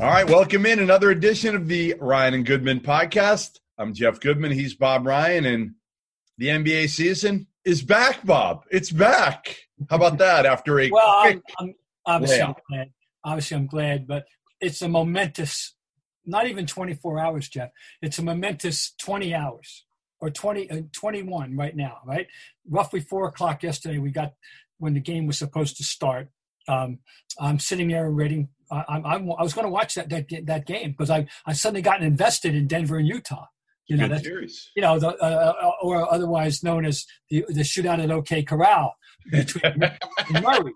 All right, welcome in another edition of the Ryan and Goodman podcast. I'm Jeff Goodman. He's Bob Ryan, and the NBA season is back. Bob, it's back. How about that? After a well, I'm, I'm obviously I'm glad. Obviously, I'm glad, but it's a momentous. Not even 24 hours, Jeff. It's a momentous 20 hours or 20, uh, 21 right now. Right, roughly four o'clock yesterday. We got when the game was supposed to start. Um, I'm sitting there reading. I, I'm, I'm, was going to watch that that, that game because I I suddenly gotten invested in Denver and Utah. You know, good that's, series. you know, the, uh, uh, or otherwise known as the, the shootout at OK Corral between and Murray,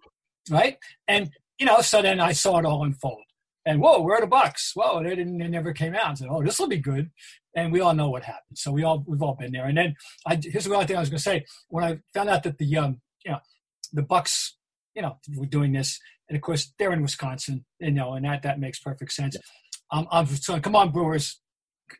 right? And you know, so then I saw it all unfold. And whoa, where are the Bucks? Whoa, they didn't. They never came out. I said, oh, this will be good. And we all know what happened. So we all we've all been there. And then I, here's the other thing I was going to say. When I found out that the um, you know, the Bucks, you know, we're doing this, and of course they're in Wisconsin, you know, and that that makes perfect sense. Um, I'm saying, come on, Brewers,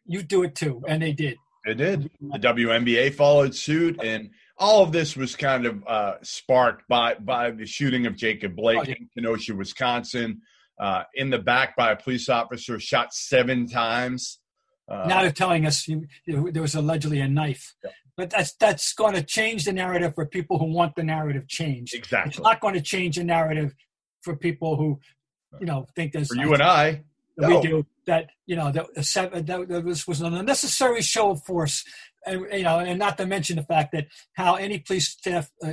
you do it too, and they did. They did. The WNBA followed suit, and all of this was kind of uh, sparked by by the shooting of Jacob Blake Oh, yeah. in Kenosha, Wisconsin, uh, in the back by a police officer, shot seven times. Uh, now they're telling us you, you- there was allegedly a knife. Yeah. But that's that's going to change the narrative for people who want the narrative changed. Exactly, It's not going to change the narrative for people who, you know, think there's for you and I. that no. we do that. You know, that, seven, that, that this was an unnecessary show of force, and you know, and not to mention the fact that how any police staff uh,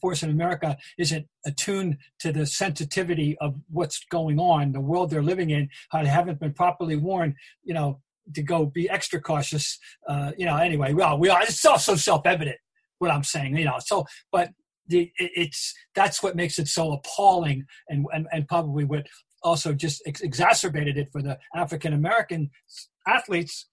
force in America isn't attuned to the sensitivity of what's going on, the world they're living in, how they haven't been properly warned. You know, to go be extra cautious. Uh, you know, anyway, well, we are. It's also self-evident what I'm saying. You know, so but the it, it's that's what makes it so appalling, and and, and probably what also just ex- exacerbated it for the African American athletes.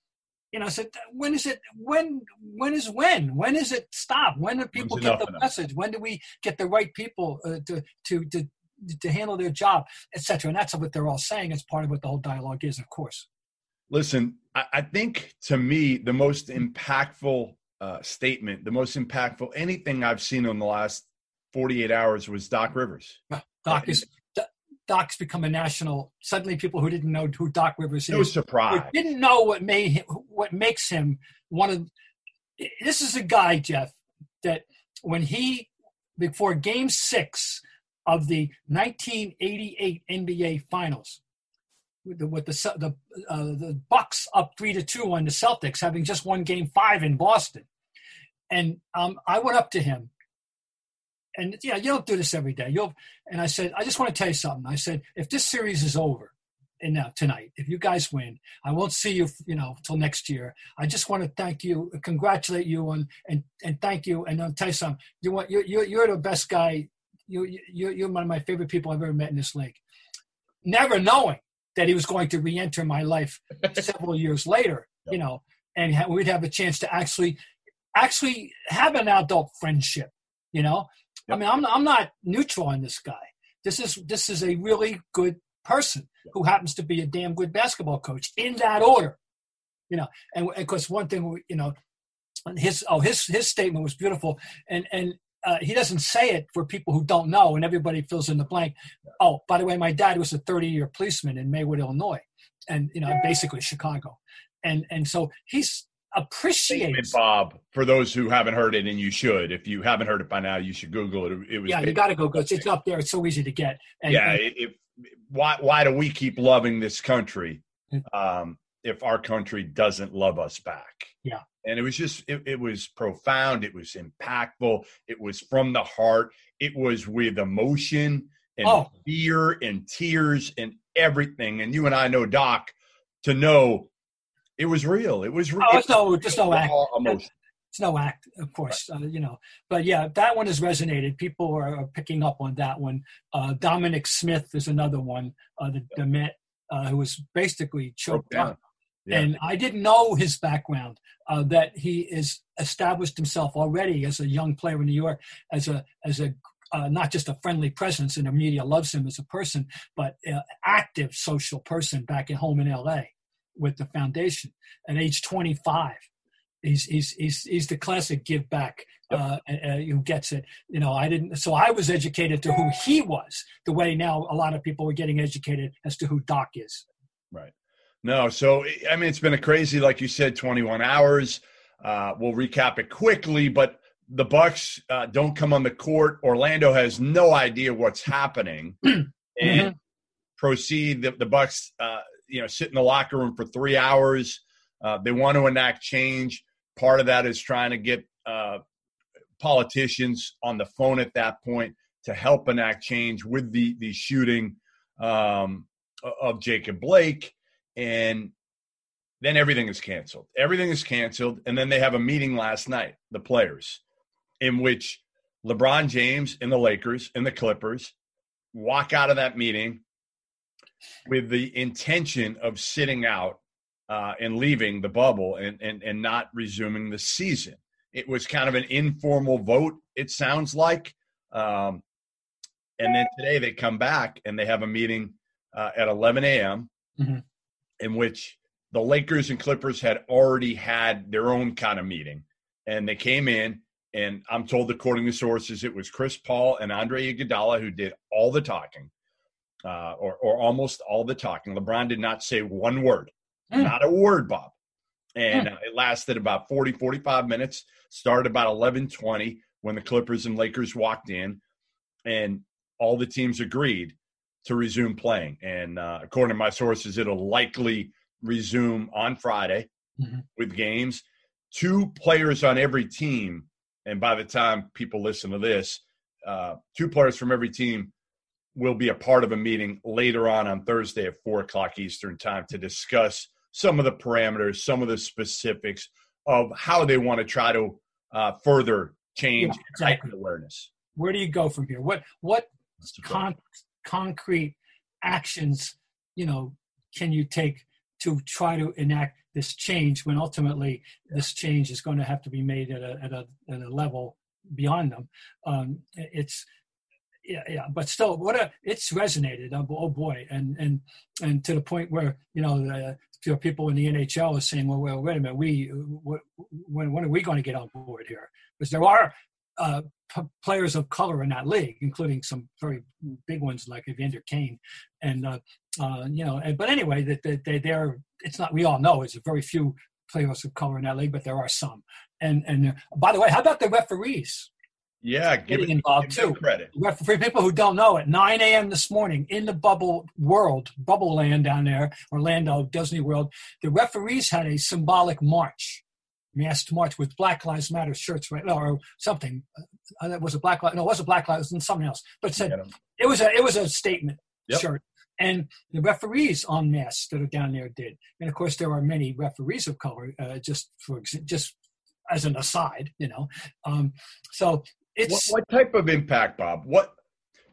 You know, said when is it? When when is when? When is it stop? When do people When's get the enough? message? When do we get the right people uh, to to to to handle their job, etc. And that's what they're all saying. It's part of what the whole dialogue is, of course. Listen, I, I think to me the most impactful uh, statement, the most impactful anything I've seen in the last 48 hours was Doc Rivers. Doc is Doc's become a national. Suddenly, people who didn't know who Doc Rivers is, No is, surprise. didn't know what made him, what makes him one of. This is a guy, Jeff, that when he before Game Six of the 1988 NBA Finals, the with the the, uh, the Bucks up three to two on the Celtics, having just won Game Five in Boston, and um, I went up to him and yeah, you don't do this every day. You'll and I said, I just want to tell you something. I said, if this series is over, and now tonight, if you guys win, I won't see you, you know, till next year. I just want to thank you, congratulate you, and and and thank you. And I'll tell you something. You want you're you're, you're the best guy. You you you're one of my favorite people I've ever met in this league. Never knowing that he was going to re-enter my life several years later, you know, and we'd have a chance to actually actually have an adult friendship, you know. I mean, I'm I'm not neutral on this guy. This is this is a really good person who happens to be a damn good basketball coach in that order, you know. And of course, one thing you know, his oh his his statement was beautiful, and and uh, he doesn't say it for people who don't know, and everybody fills in the blank. Oh, by the way, my dad was a 30 year policeman in Maywood, Illinois, and you know basically Chicago, and and so he's appreciates. Bob, for those who haven't heard it, and you should. If you haven't heard it by now, you should Google it. It was Yeah, you got to go. go. It's up there. It's so easy to get. And, yeah. and- it, why why do we keep loving this country Mm. um, if our country doesn't love us back? Yeah. And it was just it, it was profound. It was impactful. It was from the heart. It was with emotion and Oh. fear and tears and everything. And you and I know Doc to know it was real. It was real. Oh, it's no, just no act. emotion. It's no act, of course, uh, you know. But yeah, that one has resonated. People are, picking up on that one. Uh, Dominic Smith is another one, uh, the, the Met, uh, who was basically choked up. Yeah. And I didn't know his background, uh, that he is established himself already as a young player in New York, as a as a uh, not just a friendly presence, and the media loves him as a person, but uh, active social person back at home in L.A. with the foundation. At age 25, he's he's he's he's the classic give back uh, uh, who gets it. You know, I didn't. So I was educated to who he was, the way now a lot of people are getting educated as to who Doc is. Right. No, so I mean, it's been a crazy, like you said, 21 hours. Uh, we'll recap it quickly, but the Bucks uh, don't come on the court. Orlando has no idea what's happening, and Mm-hmm. proceed. The, the Bucks, uh, you know, sit in the locker room for three hours. Uh, they want to enact change. Part of that is trying to get uh, politicians on the phone at that point to help enact change with the the shooting um, of Jacob Blake, and then everything is canceled. Everything is canceled, and then they have a meeting last night, the players, in which LeBron James and the Lakers and the Clippers walk out of that meeting with the intention of sitting out uh, and leaving the bubble and, and and not resuming the season. It was kind of an informal vote. It sounds like, um, and then today they come back and they have a meeting uh, at 11 a.m. Mhm. In which the Lakers and Clippers had already had their own kind of meeting, and they came in. And I'm told, according to sources, it was Chris Paul and Andre Iguodala who did all the talking, uh, or or almost all the talking. LeBron did not say one word, Hmm. not a word, Bob. And uh, it lasted about 40, 45 minutes. Started about 11:20 when the Clippers and Lakers walked in, and all the teams agreed to resume playing. And uh, according to my sources, it'll likely resume on Friday Mhm. with games. Two players on every team, and by the time people listen to this, uh, two players from every team will be a part of a meeting later on on Thursday at four o'clock Eastern time to discuss some of the parameters, some of the specifics of how they want to try to uh, further change Yeah, exactly. awareness. Where do you go from here? What what con- concrete actions you know can you take to try to enact this change when ultimately this change is going to have to be made at a at a, at a level beyond them um, it's yeah, yeah, but still, what a it's resonated. Oh, oh boy, and and and to the point where you know the you know, people in the NHL are saying, well, well, wait a minute, we what, when when are we going to get on board here? Because there are uh, p- players of color in that league, including some very big ones like Evander Kane, and uh, uh, you know. And, but anyway, that they, they they're it's not. We all know it's a very few players of color in that league, but there are some. And and uh, by the way, how about the referees? Yeah, Getting it, involved, too. credit. For people who don't know, at 9 a.m. this morning in the bubble world, bubble land down there, Orlando, Disney World, the referees had a symbolic march, masked march with Black Lives Matter shirts, right? Or something. Uh, that was a Black Lives. No, it wasn't Black Lives. It was something else. But it said it was a it was a statement Yep. shirt. And the referees on masks that are down there did, and of course there are many referees of color. Uh, just for just as an aside, you know. Um, so What, it's what type of impact, Bob? What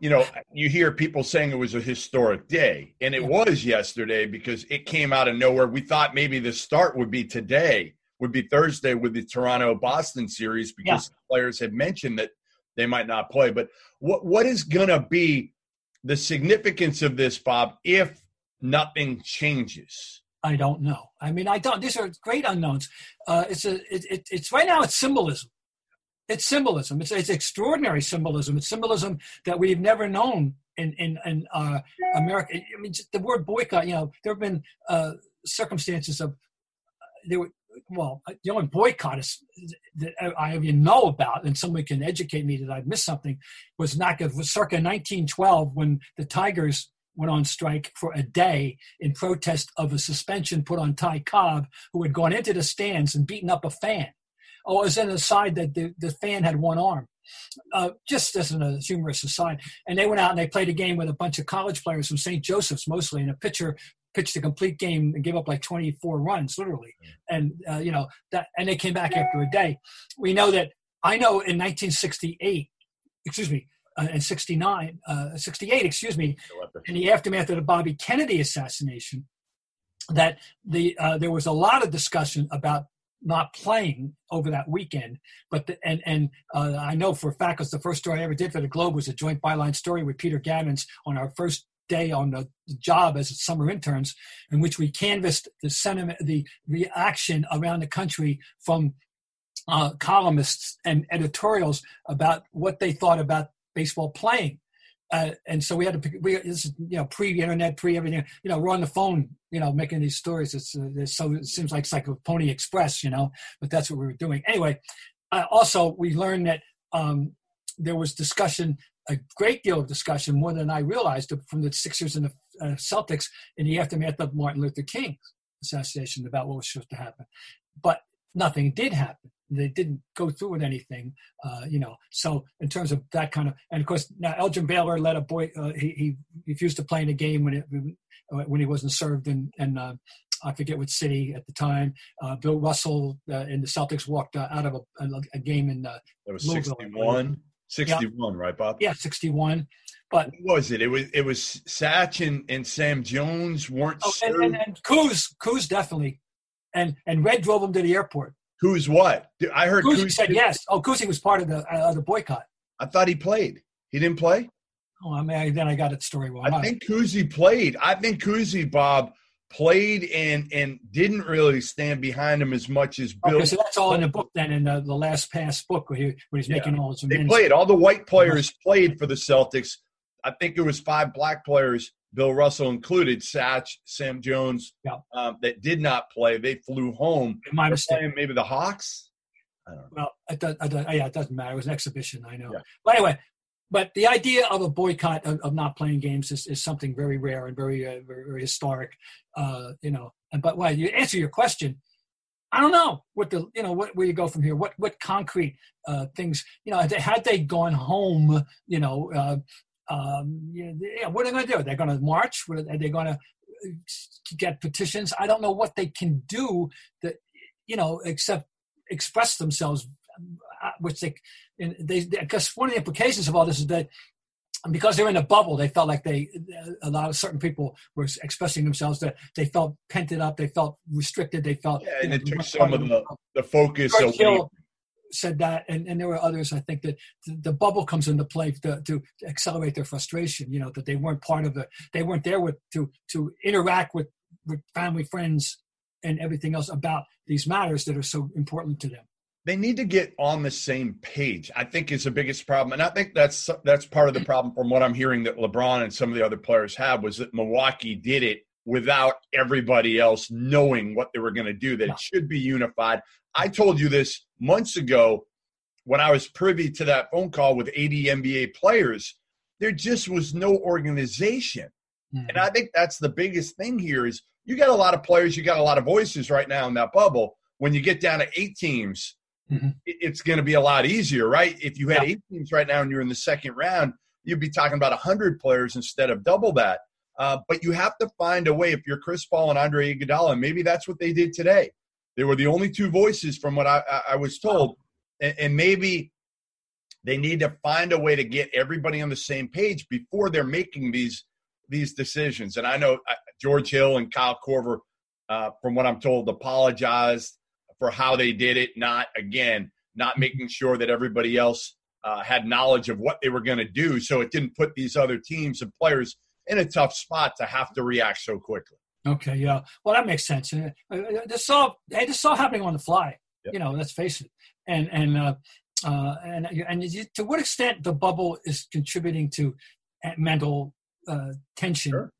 you know, you hear people saying it was a historic day, and it Yeah. was yesterday because it came out of nowhere. We thought maybe the start would be today, would be Thursday with the Toronto Boston series because players had mentioned that they might not play. But what what is gonna be the significance of this, Bob, if nothing changes? I don't know. I mean, I don't. These are great unknowns. Uh, it's a. It, it, it's right now. It's symbolism. It's symbolism. It's it's extraordinary symbolism. It's symbolism that we've never known in in in uh, America. I mean, the word boycott. You know, there have been uh, circumstances of there were. Well, the only boycott is, that I even know about, and somebody can educate me that I've missed something, was not good. was circa 1912 when the Tigers went on strike for a day in protest of a suspension put on Ty Cobb, who had gone into the stands and beaten up a fan. Oh, was an aside that the, the fan had one arm. Uh, just as a humorous aside. And they went out and they played a game with a bunch of college players from St. Joseph's mostly, and a pitcher pitched a complete game and gave up like 24 runs, literally. And, uh, you know, that, and they came back after a day. We know that, I know in 1968, excuse me, uh, in 69, uh, 68, excuse me, in the aftermath of the Bobby Kennedy assassination, that the uh, there was a lot of discussion about not playing over that weekend. But the, and and uh, I know for a fact because the first story I ever did for the Globe was a joint byline story with Peter Gammons on our first day on the job as summer interns, in which we canvassed the sentiment, the reaction around the country from uh, columnists and editorials about what they thought about baseball playing. Uh, and so we had to we this is you know pre-internet pre everything you know we're on the phone you know making these stories it's, uh, it's so it seems like it's like a pony express you know but that's what we were doing anyway uh, also we learned that um, there was discussion a great deal of discussion more than i realized from the sixers and the uh, celtics in the aftermath of martin luther king's assassination about what was supposed to happen but nothing did happen they didn't go through with anything, uh, you know. So in terms of that kind of, and of course now Elgin Baylor let a boy. Uh, he, he refused to play in a game when it when he wasn't served in, and uh, I forget what city at the time. Uh, Bill Russell uh, and the Celtics walked uh, out of a, a, game in. Uh, it was Louisville. 61. 61, yeah. right, Bob? Yeah, 61. But what was it? It was it was Satch and, and Sam Jones weren't oh, and, and, and Coos, Coos definitely. And and Red drove him to the airport. Who's what? I heard Cousy said yes. Oh, Cousy was part of the uh, the boycott. I thought he played. He didn't play. Oh, I mean, then I got it story wrong. I think Cousy played. I think Cousy, Bob played and and didn't really stand behind him as much as Bill. Okay, so that's all in the book then in the, the last pass book where, he, where he's yeah. making all his. They played. All the white players played for the Celtics. I think it was five black players Bill Russell included, Satch, Sam Jones, yeah. um, that did not play. They flew home. My mistake. Maybe the Hawks. I don't know. Well, it, does, it does, yeah, it doesn't matter. It was an exhibition. I know. Yeah. But anyway, but the idea of a boycott of, of not playing games is, is, something very rare and very uh, very, historic. Uh, you know, and but well, you answer your question. I don't know what the you know what where you go from here. What what concrete uh, things you know had they gone home, you know, uh, um, what are they going to do? They're going to march? Are they going to uh, get petitions? I don't know what they can do that, you know, except express themselves, which they, they, because one of the implications of all this is that because they're in a bubble, they felt like they, a lot of certain people were expressing themselves that they felt pent up, they felt restricted, they felt. Yeah, and it took some of the, the focus away said that, and, and there were others. I think that the, the bubble comes into play to, to accelerate their frustration. You know that they weren't part of the, they weren't there with to to interact with with family, friends, and everything else about these matters that are so important to them. They need to get on the same page. I think is the biggest problem, and I think that's that's part of the problem from what I'm hearing that LeBron and some of the other players have was that Milwaukee did it without everybody else knowing what they were going to do. That it should be unified. I told you this months ago when I was privy to that phone call with 80 NBA players. There just was no organization. Mm-hmm. And I think that's the biggest thing here is you got a lot of players, you got a lot of voices right now in that bubble. When you get down to eight teams, mm-hmm. it's going to be a lot easier, right? If you had yeah. eight teams right now and you're in the second round, you'd be talking about 100 players instead of double that. Uh, but you have to find a way. If you're Chris Paul and Andre Iguodala, maybe that's what they did today. They were the only two voices from what I, I was told. And, and maybe they need to find a way to get everybody on the same page before they're making these these decisions. And I know uh, George Hill and Kyle Korver, uh, from what I'm told, apologized for how they did it. Not again, not making sure that everybody else uh, had knowledge of what they were going to do, so it didn't put these other teams and players in a tough spot to have to react so quickly. Okay, yeah. Well, that makes sense. Uh, uh, this is all hey, this is all happening on the fly. Yep. You know, let's face it. And and uh, uh, and and to what extent the bubble is contributing to mental uh, tension. Sure.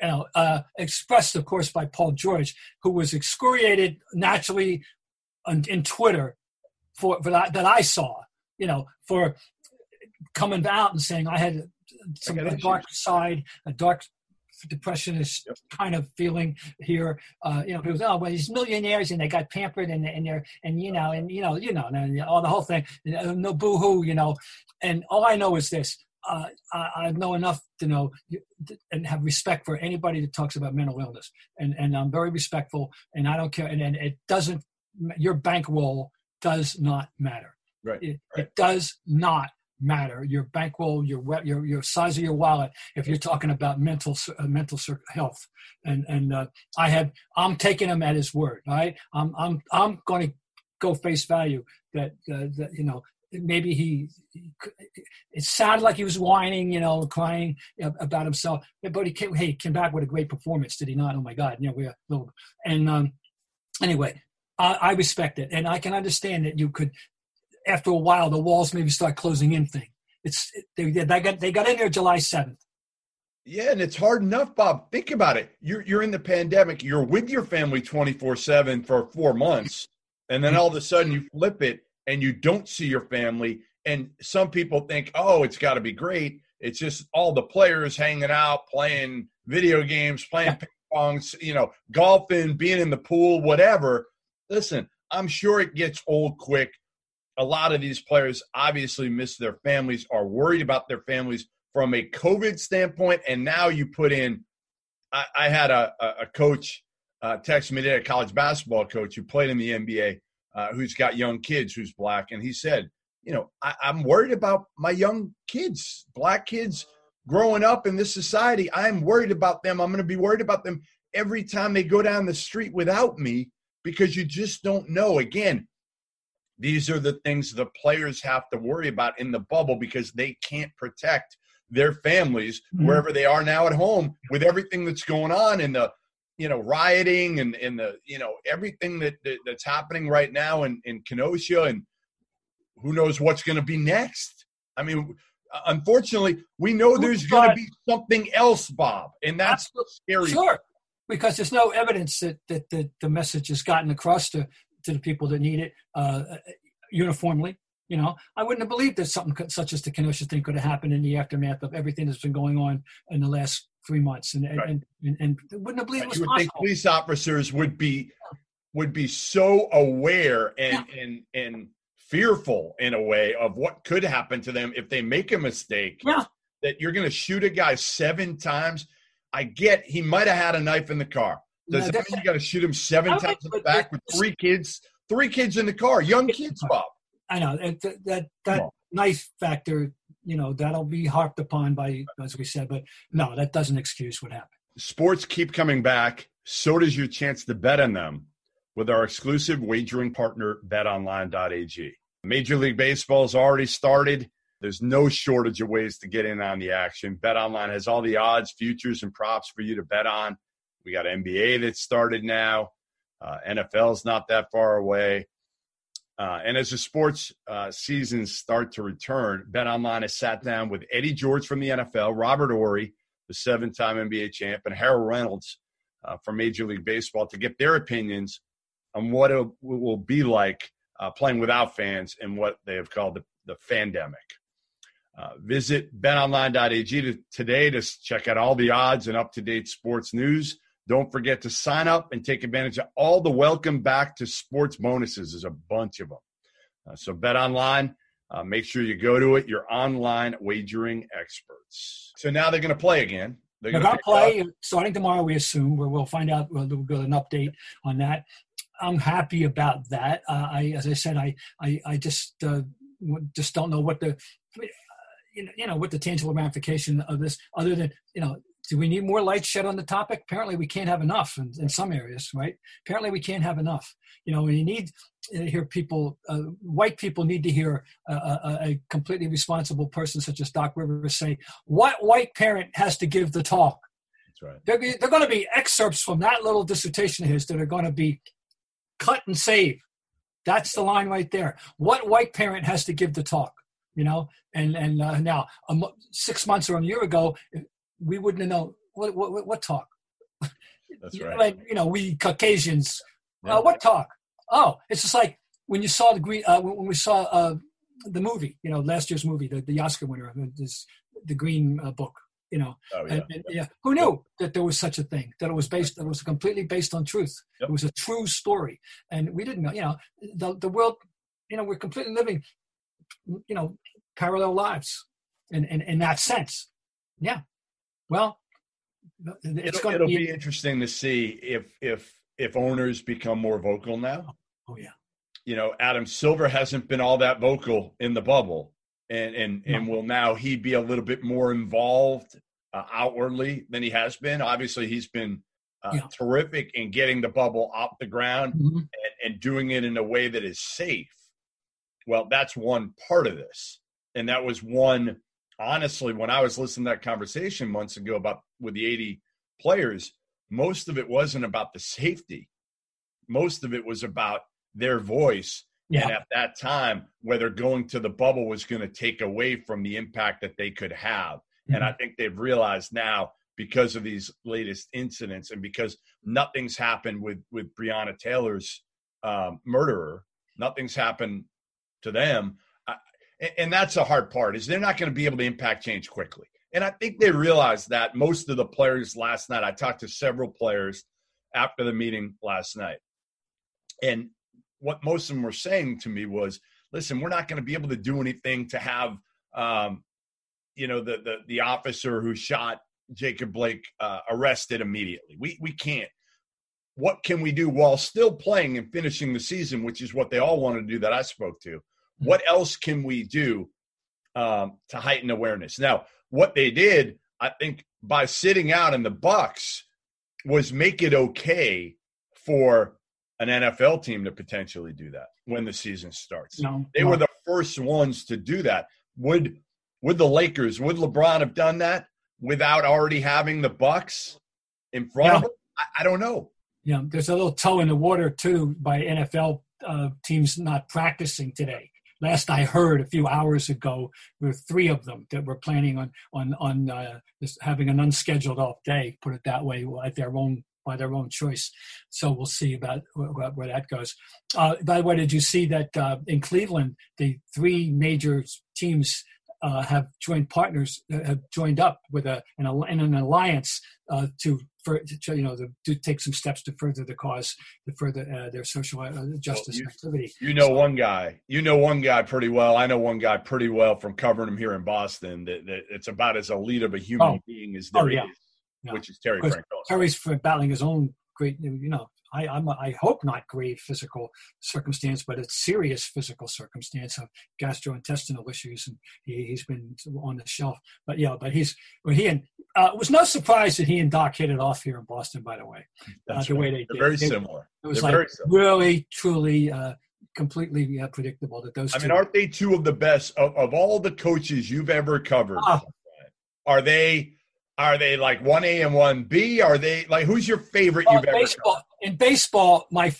You know, uh, expressed, of course, by Paul George, who was excoriated naturally on, in Twitter for, for that, that I saw. You know, for coming out and saying I had some a dark side, a dark depressionist yep. kind of feeling here. Uh, you know, people say, oh, well, these millionaires and they got pampered and and they're and you know and you know you know and all the whole thing. No boo hoo, you know. And all I know is this: uh, I, I, know enough to know and have respect for anybody that talks about mental illness, and and I'm very respectful, and I don't care. And, and it doesn't. Your bankroll does not matter. Right. It, right. it does not matter. Your bankroll, your your your size of your wallet. If you're talking about mental uh, mental health, and and uh, I have I'm taking him at his word. Right. I'm I'm I'm going to go face value that uh, that you know maybe he, it sounded like he was whining, you know, crying about himself, but he came, hey, he came back with a great performance, did he not? Oh my God, you know, we're little, and um, anyway, I, I respect it, and I can understand that you could, after a while, the walls maybe start closing in. Thing, it's they, they got they got in there July seventh. Yeah, and it's hard enough, Bob. Think about it. You're you're in the pandemic. You're with your family 24/7 for 4 months, and then all of a sudden you flip it and you don't see your family and some people think, "Oh, it's got to be great. It's just all the players hanging out, playing video games, playing ping pong, you know, golfing, being in the pool, whatever." Listen, I'm sure it gets old quick. A lot of these players obviously miss their families, are worried about their families from a COVID standpoint, and now you put in. I, I had a, a coach uh, text me today, a college basketball coach who played in the NBA, uh, who's got young kids, who's black, and he said, you know, I, I'm worried about my young kids, black kids growing up in this society. I'm worried about them. I'm going to be worried about them every time they go down the street without me because you just don't know. Again, these are the things the players have to worry about in the bubble because they can't protect their families Mhm. wherever they are now at home with everything that's going on in the you know rioting and in the you know everything that, that that's happening right now in in Kenosha and who knows what's going to be next i mean unfortunately we know there's going to be something else bob and that's the scary Sure, because there's no evidence that that, that the message has gotten across to to the people that need it uh, uniformly. You know, I wouldn't have believed that something could, such as the Kenosha thing could have happened in the aftermath of everything that's been going on in the last three months, and and, Right. and, and, and wouldn't have believed it was you would think police officers would be would be so aware and and and fearful in a way of what could happen to them if they make a mistake Yeah. that you're going to shoot a guy seven times i get he might have had a knife in the car. Does No, that mean you got to shoot him seven times in the back with three kids three kids in the car young kids bob? I know and th- that that knife factor, you know, that'll be harped upon by as we said, but no, that doesn't excuse what happened. sports keep coming back. So does your chance to bet on them with our exclusive wagering partner betonline.ag major league baseball has already started there's no shortage of ways to get in on the action. Betonline has all the odds futures and props for you to bet on. We got nba that started now. Uh, nfl's not that far away. Uh, and as the sports uh, seasons start to return, BetOnline has sat down with Eddie George from the NFL, Robert Horry, the seven-time NBA champ, and Harold Reynolds uh, from Major League Baseball to get their opinions on what it will be like uh, playing without fans and what they have called the, the fandemic. Uh, visit betonline.ag to, today to check out all the odds and up-to-date sports news. Don't forget to sign up and take advantage of all the welcome back to sports bonuses. There's a bunch of them. Uh, so bet online. Uh, make sure you go to it. Your online wagering experts. So now they're going to play again. They're going to play up- starting tomorrow, we assume. Where we'll find out. We'll, we'll get an update on that. I'm happy about that. Uh, I, as I said, I, I, I just, uh, just don't know what the, uh, you know, you know, what the tangible ramification of this, other than, you know, do we need more light shed on the topic? Apparently, we can't have enough in, in some areas, right? Apparently, we can't have enough. You know, you need to hear people, uh, white people need to hear a, a, a completely responsible person such as Doc Rivers say, "What white parent has to give the talk?" That's right. They're, they're going to be excerpts from that little dissertation of his that are going to be cut and save. That's the line right there. What white parent has to give the talk? You know, and and uh, now mo- six months or a year ago, we wouldn't have known what what, what- talk. That's You know, right. Like you know, we Caucasians. Yeah. Uh, what talk? Oh, it's just like when you saw the green. Uh, when we saw uh, the movie, you know, last year's movie, the, the Oscar winner, uh, this, the Green uh, Book. You know, Oh, yeah. and, and, yeah, who knew that there was such a thing? That it was based, that it was completely based on truth. Yep. It was a true story, and we didn't know. You know, the the world. You know, we're completely living. You know, parallel lives, in in, in that sense. Yeah. Well, it's it'll, going it'll to be interesting to see if if if owners become more vocal now. Oh yeah. You know, Adam Silver hasn't been all that vocal in the bubble, and and and will now he be a little bit more involved uh, outwardly than he has been? Obviously, he's been uh, Yeah. terrific in getting the bubble off the ground Mhm. and, and doing it in a way that is safe. Well, that's one part of this, and that was one. Honestly, when I was listening to that conversation months ago about with the 80 players, most of it wasn't about the safety. Most of it was about their voice Yeah. and at that time, whether going to the bubble was going to take away from the impact that they could have. And I think they've realized now because of these latest incidents and because nothing's happened with with Breonna Taylor's um, murderer, nothing's happened to them. I, and- that's the hard part is they're not going to be able to impact change quickly. And I think they realized that most of the players last night. I talked to several players after the meeting last night, and what most of them were saying to me was, "Listen, we're not going to be able to do anything to have, um, you know, the the the officer who shot Jacob Blake uh, arrested immediately. We we can't. What can we do while still playing and finishing the season, which is what they all want to do that I spoke to? What else can we do um, to heighten awareness? Now, what they did, I think, by sitting out in the Bucks, was make it okay for an NFL team to potentially do that when the season starts. No, They were the first ones to do that. Would would the Lakers, would LeBron have done that without already having the Bucks in front of him? I, I don't know. Yeah, there's a little toe in the water too by NFL uh, teams not practicing today. Last I heard a few hours ago, there were three of them that were planning on on on uh, having an unscheduled off day. Put it that way, at their own by their own choice. So we'll see about where, where that goes. Uh, by the way, did you see that uh, in Cleveland, the three major teams uh, have joined partners, uh, have joined up with a an, in an alliance uh, to, for, to you know to, to take some steps to further the cause, to further uh, their social uh, justice you- activity. You know one guy. You know one guy pretty well. I know one guy pretty well from covering him here in Boston. That, that it's about as elite of a human Oh. being as Oh, there is, yeah. Yeah. which is Terry Francona. Terry's for battling his own great, you know, I, I'm, I hope not grave physical circumstance, but it's serious physical circumstance of gastrointestinal issues, and he, he's been on the shelf. But yeah, but he's, well, he and uh, it was no surprise that he and Doc hit it off here in Boston. By the way, That's the way they They're did. very They- similar. it was They're like really, truly, uh, completely uh, predictable that those. I two, mean, aren't they two of the best of, of all the coaches you've ever covered? Ah. Are they? Are they like one A and one B? Are they like who's your favorite Well, you've ever baseball, in baseball, my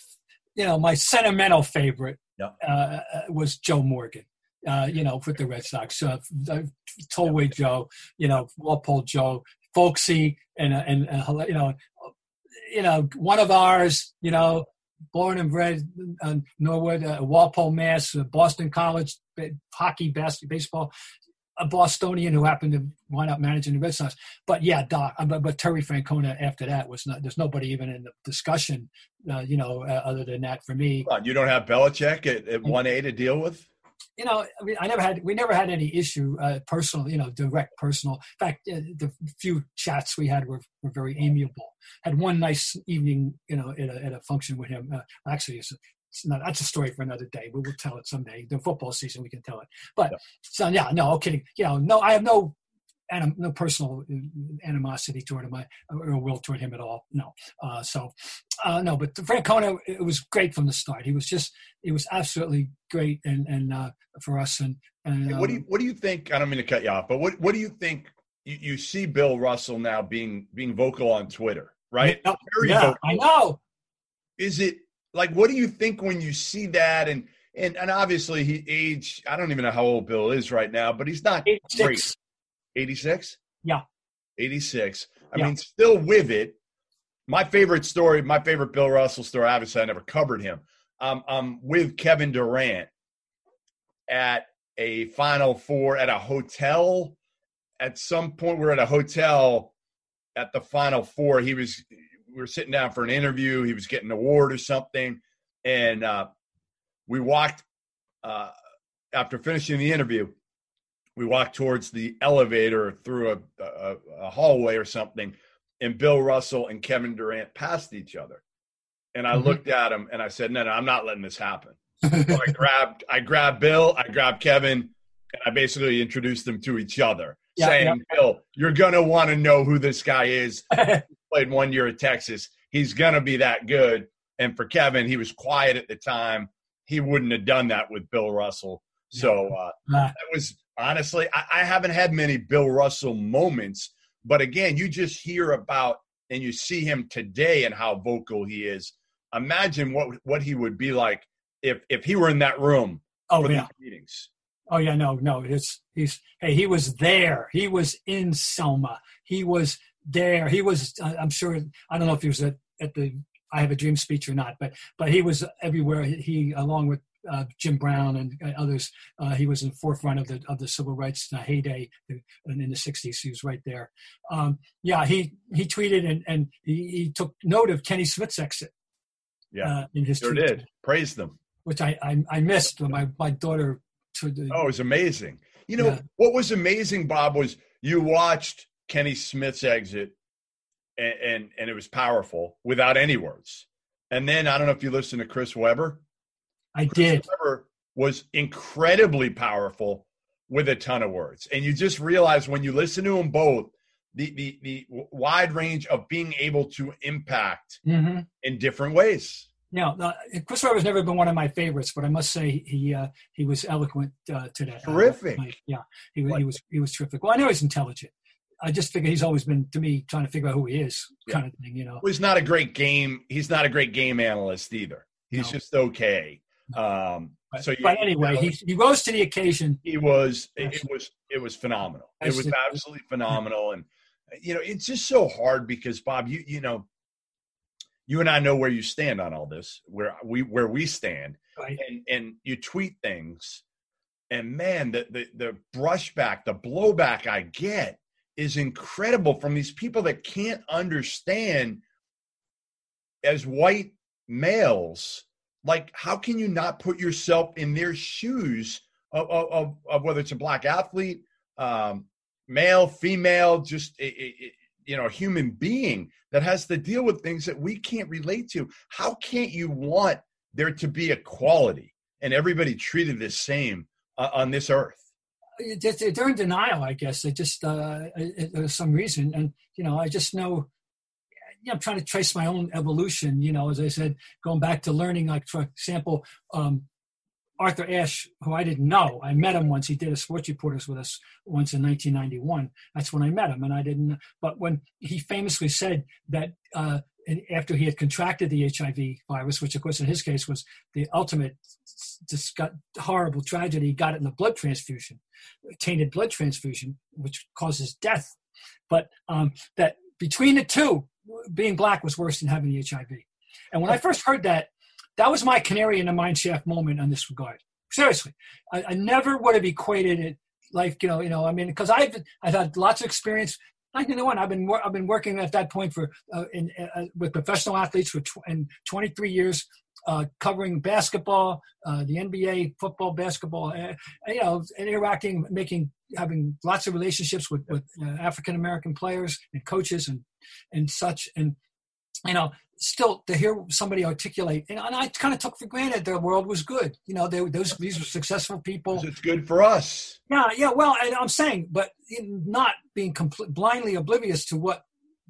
you know my sentimental favorite Yeah. uh, uh, was Joe Morgan. Uh, you know, with the Red Sox, uh, uh, Tollway Joe, you know, Walpole Joe, folksy, and uh, and uh, you know, you know, one of ours, you know, born and bred in Norwood, uh, Walpole, Mass, uh, Boston College, hockey, basketball, baseball, a Bostonian who happened to wind up managing the Red Sox. But yeah, Doc, uh, but, but Terry Francona after that was not. There's nobody even in the discussion, uh, you know, uh, other than that for me. You don't have Belichick at, at one A to deal with. You know, I mean, I never had. We never had any issue, uh, personal. You know, direct personal. In fact, uh, the few chats we had were, were very amiable. Had one nice evening, you know, at a, at a function with him. Uh, actually, it's, not. That's a story for another day. We will tell it someday. The football season, we can tell it. But Yeah. so yeah, no, kidding. You know, no, I have no. Anim, no personal uh, animosity toward him I, or will toward him at all. No. Uh, so, uh, no, but Francona, it was great from the start. He was just, it was absolutely great and, and uh, for us. And, and what do you um, What do you think? I don't mean to cut you off, but what What do you think? You, you see Bill Russell now being being vocal on Twitter, right? Very yeah, vocal. I know. Is it like what do you think when you see that? And and and obviously he age. I don't even know how old Bill is right now, but he's not Eight, great. 86? Yeah. 86. I Yeah. mean, still with it. My favorite story, my favorite Bill Russell story, obviously I never covered him. Um, I'm with Kevin Durant at a Final Four at a hotel. At some point, we're at a hotel at the Final Four. He was, we were sitting down for an interview. He was getting an award or something. And uh, we walked, uh, after finishing the interview, we walked towards the elevator through a, a, a hallway or something, and Bill Russell and Kevin Durant passed each other. And I Mhm. looked at him and I said, "No, no, I'm not letting this happen." So I grabbed, I grabbed Bill, I grabbed Kevin, And I basically introduced them to each other, Yeah, saying, yeah. Bill, you're going to want to know who this guy is. Played one year at Texas. He's going to be that good. And for Kevin, he was quiet at the time. He wouldn't have done that with Bill Russell. So uh, that was honestly, I, I haven't had many Bill Russell moments. But again, you just hear about and you see him today and how vocal he is. Imagine what what he would be like if if he were in that room oh yeah. meetings. Oh yeah, no, no. It's he's hey, he was there. He was in Selma. He was there. He was. Uh, I'm sure. I don't know if he was at, at the I Have a Dream speech or not, but but he was everywhere. He along with uh, Jim Brown and uh, others. Uh, he was in the forefront of the of the civil rights uh, heyday and in the '60s. He was right there. Um, yeah, he he tweeted and and he, he took note of Kenny Smith's exit. Yeah, uh, in his sure tweet, did. Praised them. which I, I I missed when my my daughter. To the, Oh, it was amazing. You know Yeah. what was amazing, Bob, was you watched Kenny Smith's exit, and, and and it was powerful without any words. And then I don't know if you listened to Chris Webber. I Chris did. Webber was incredibly powerful with a ton of words, and you just realize when you listen to them both, the the the wide range of being able to impact hmm in different ways. Now, uh, Chris Webber's never been one of my favorites, but I must say he uh, he was eloquent uh, today. Uh, Terrific. like, yeah, he, he was he was terrific. Well, I know he's intelligent. I just figure he's always been to me trying to figure out who he is, Yeah. kind of thing. You know. Well, he's not a great game. He's not a great game analyst either. He's No. just okay. Um, But, so, but you anyway, he he rose to the occasion. he was it, it was it was phenomenal. It was Absolutely. absolutely phenomenal, and you know it's just so hard because Bob, you you know, you and I know where you stand on all this, where we where we stand, Right. and and you tweet things, and man, the the the brushback, the blowback I get is incredible from these people that can't understand as white males like how can you not put yourself in their shoes of, of, of, whether it's a black athlete um, male female just you know human being that has to deal with things that we can't relate to? How can't you want there to be equality and everybody treated the same uh, on this earth They're in denial, I guess. They just uh, there's some reason, and you know, I just know. You know, I'm trying to trace my own evolution. You know, as I said, going back to learning, like for example, um, Arthur Ashe, who I didn't know. I met him once. He did a sports reporters with us once in 1991. That's when I met him, and I didn't. But when he famously said that uh, and after he had contracted the HIV virus, which of course in his case was the ultimate got horrible tragedy, he got it in a blood transfusion, tainted blood transfusion, which causes death. But um, that between the two, being black was worse than having the HIV. And when I first heard that, that was my canary in the mine shaft moment on this regard. Seriously, I, I never would have equated it like you know, you know. I mean, because I've I've had lots of experience. Know, what? I've been I've been working at that point for uh, in, uh, with professional athletes for tw- in 23 years, uh, covering basketball, uh, the NBA, football, basketball, uh, you know, interacting, making, having lots of relationships with, with uh, African American players and coaches and and such, and you know, still to hear somebody articulate, and, and I kind of took for granted the world was good. You know, they, those these were successful people. it's good for us Yeah, yeah. Well, and I'm saying, but in not being compl- blindly oblivious to what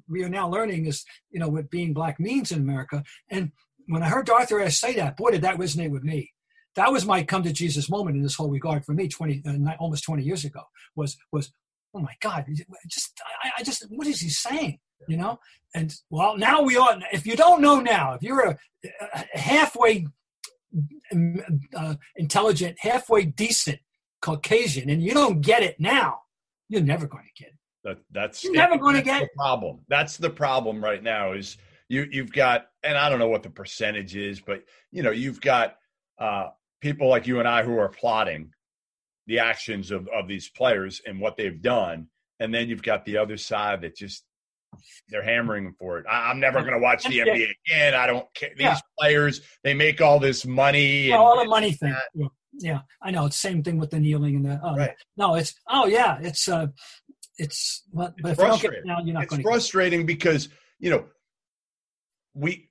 we are now learning is, you know, what being black means in America. And when I heard Arthur Ashe say that, boy, did that resonate with me. That was my come to Jesus moment in this whole regard for me, twenty, uh, almost twenty years ago. Was was, oh my God, just I, I just what is he saying? You know? And well, now we are. If you don't know now, if you're a, a halfway um, uh, intelligent, halfway decent Caucasian, and you don't get it now, you're never going to get it. That that's You're never gonna that's get- the problem. That's the problem right now. Is you you've got, and I don't know what the percentage is, but you know you've got uh, people like you and I who are plotting the actions of of these players and what they've done, and then you've got the other side that just they're hammering for it. I, I'm never going to watch the NBA again. I don't care. These Yeah. players they make all this money. Yeah, and- all the money thing. Yeah, yeah, I know. It's the same thing with the kneeling and the. Oh, Right. No, it's oh yeah, it's uh, it's. But, but don't get it frustrating. now, you're not it's going to. frustrating because you know we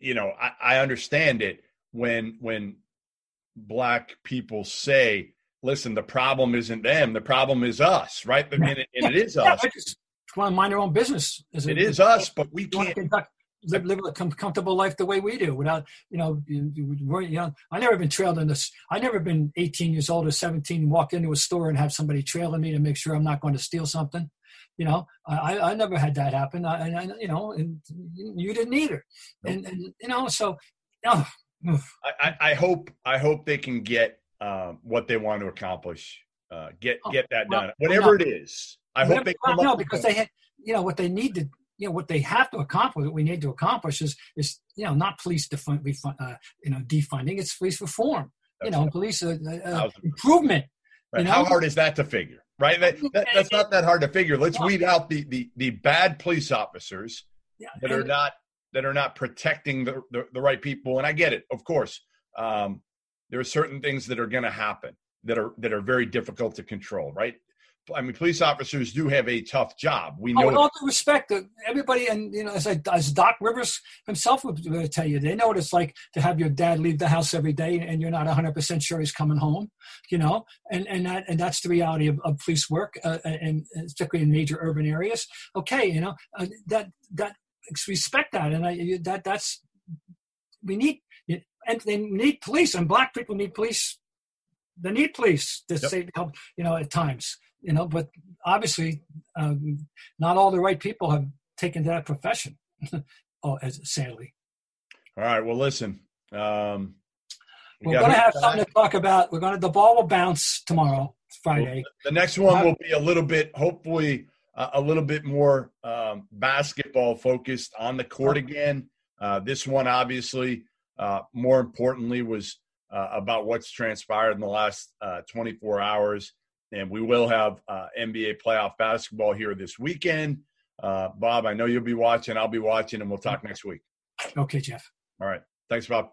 you know I, I understand it when when black people say listen, the problem isn't them. The problem is us, right? And, it, and it is us. Want to mind their own business. As a- It is us, but we you want to can't. conduct, live, live a com- comfortable life the way we do without, you know, you, you, know, I never been trailed in this. I never been 18 years old or 17 and walk into a store and have somebody trailing me to make sure I'm not going to steal something. You know, I, I never had that happen. I, I, you know, and you didn't either. And, and, you know, so, oh, I, I, I hope I hope they can get um, what they want to accomplish. Uh, get Oh, get that well, done. Whatever it is, I hope they come no, because they had, you know, what they need to, you know, what they have to accomplish, what we need to accomplish is, is, you know, not police defund, uh, you know, defunding. It's police reform. you know, right. police uh, uh, uh, improvement. Right. you How hard is that to figure? Right. That, that, that's not that hard to figure. Let's weed out the, the the bad police officers Yeah, that are not that are not protecting the the, the right people. And I get it, of course. Um, there are certain things that are going to happen that are that are very difficult to control. Right. I mean, police officers do have a tough job. We Oh, know. with all due respect, uh, everybody, and you know, as, I, as Doc Rivers himself would tell you, they know what it's like to have your dad leave the house every day, and you're not 100 percent sure he's coming home. You know, and and that and that's the reality of, of police work, uh, and and particularly in major urban areas. Okay, you know, uh, that that respect that, and I that that's we need, and they need police, and black people need police. They need police to Yep. say help, you know, at times, you know, but obviously um, not all the right people have taken that profession. oh, as sadly, All right. Well, listen. Um, we we're going to have something to talk about. We're going to the ball will bounce tomorrow, Friday. The next one will be a little bit, hopefully, uh, a little bit more um, basketball focused on the court again. Uh, this one, obviously, uh, more importantly, was uh, about what's transpired in the last uh, 24 hours. And we will have uh, NBA playoff basketball here this weekend. Uh, Bob, I know you'll be watching. I'll be watching, and we'll talk next week. Okay, Jeff. All right. Thanks, Bob.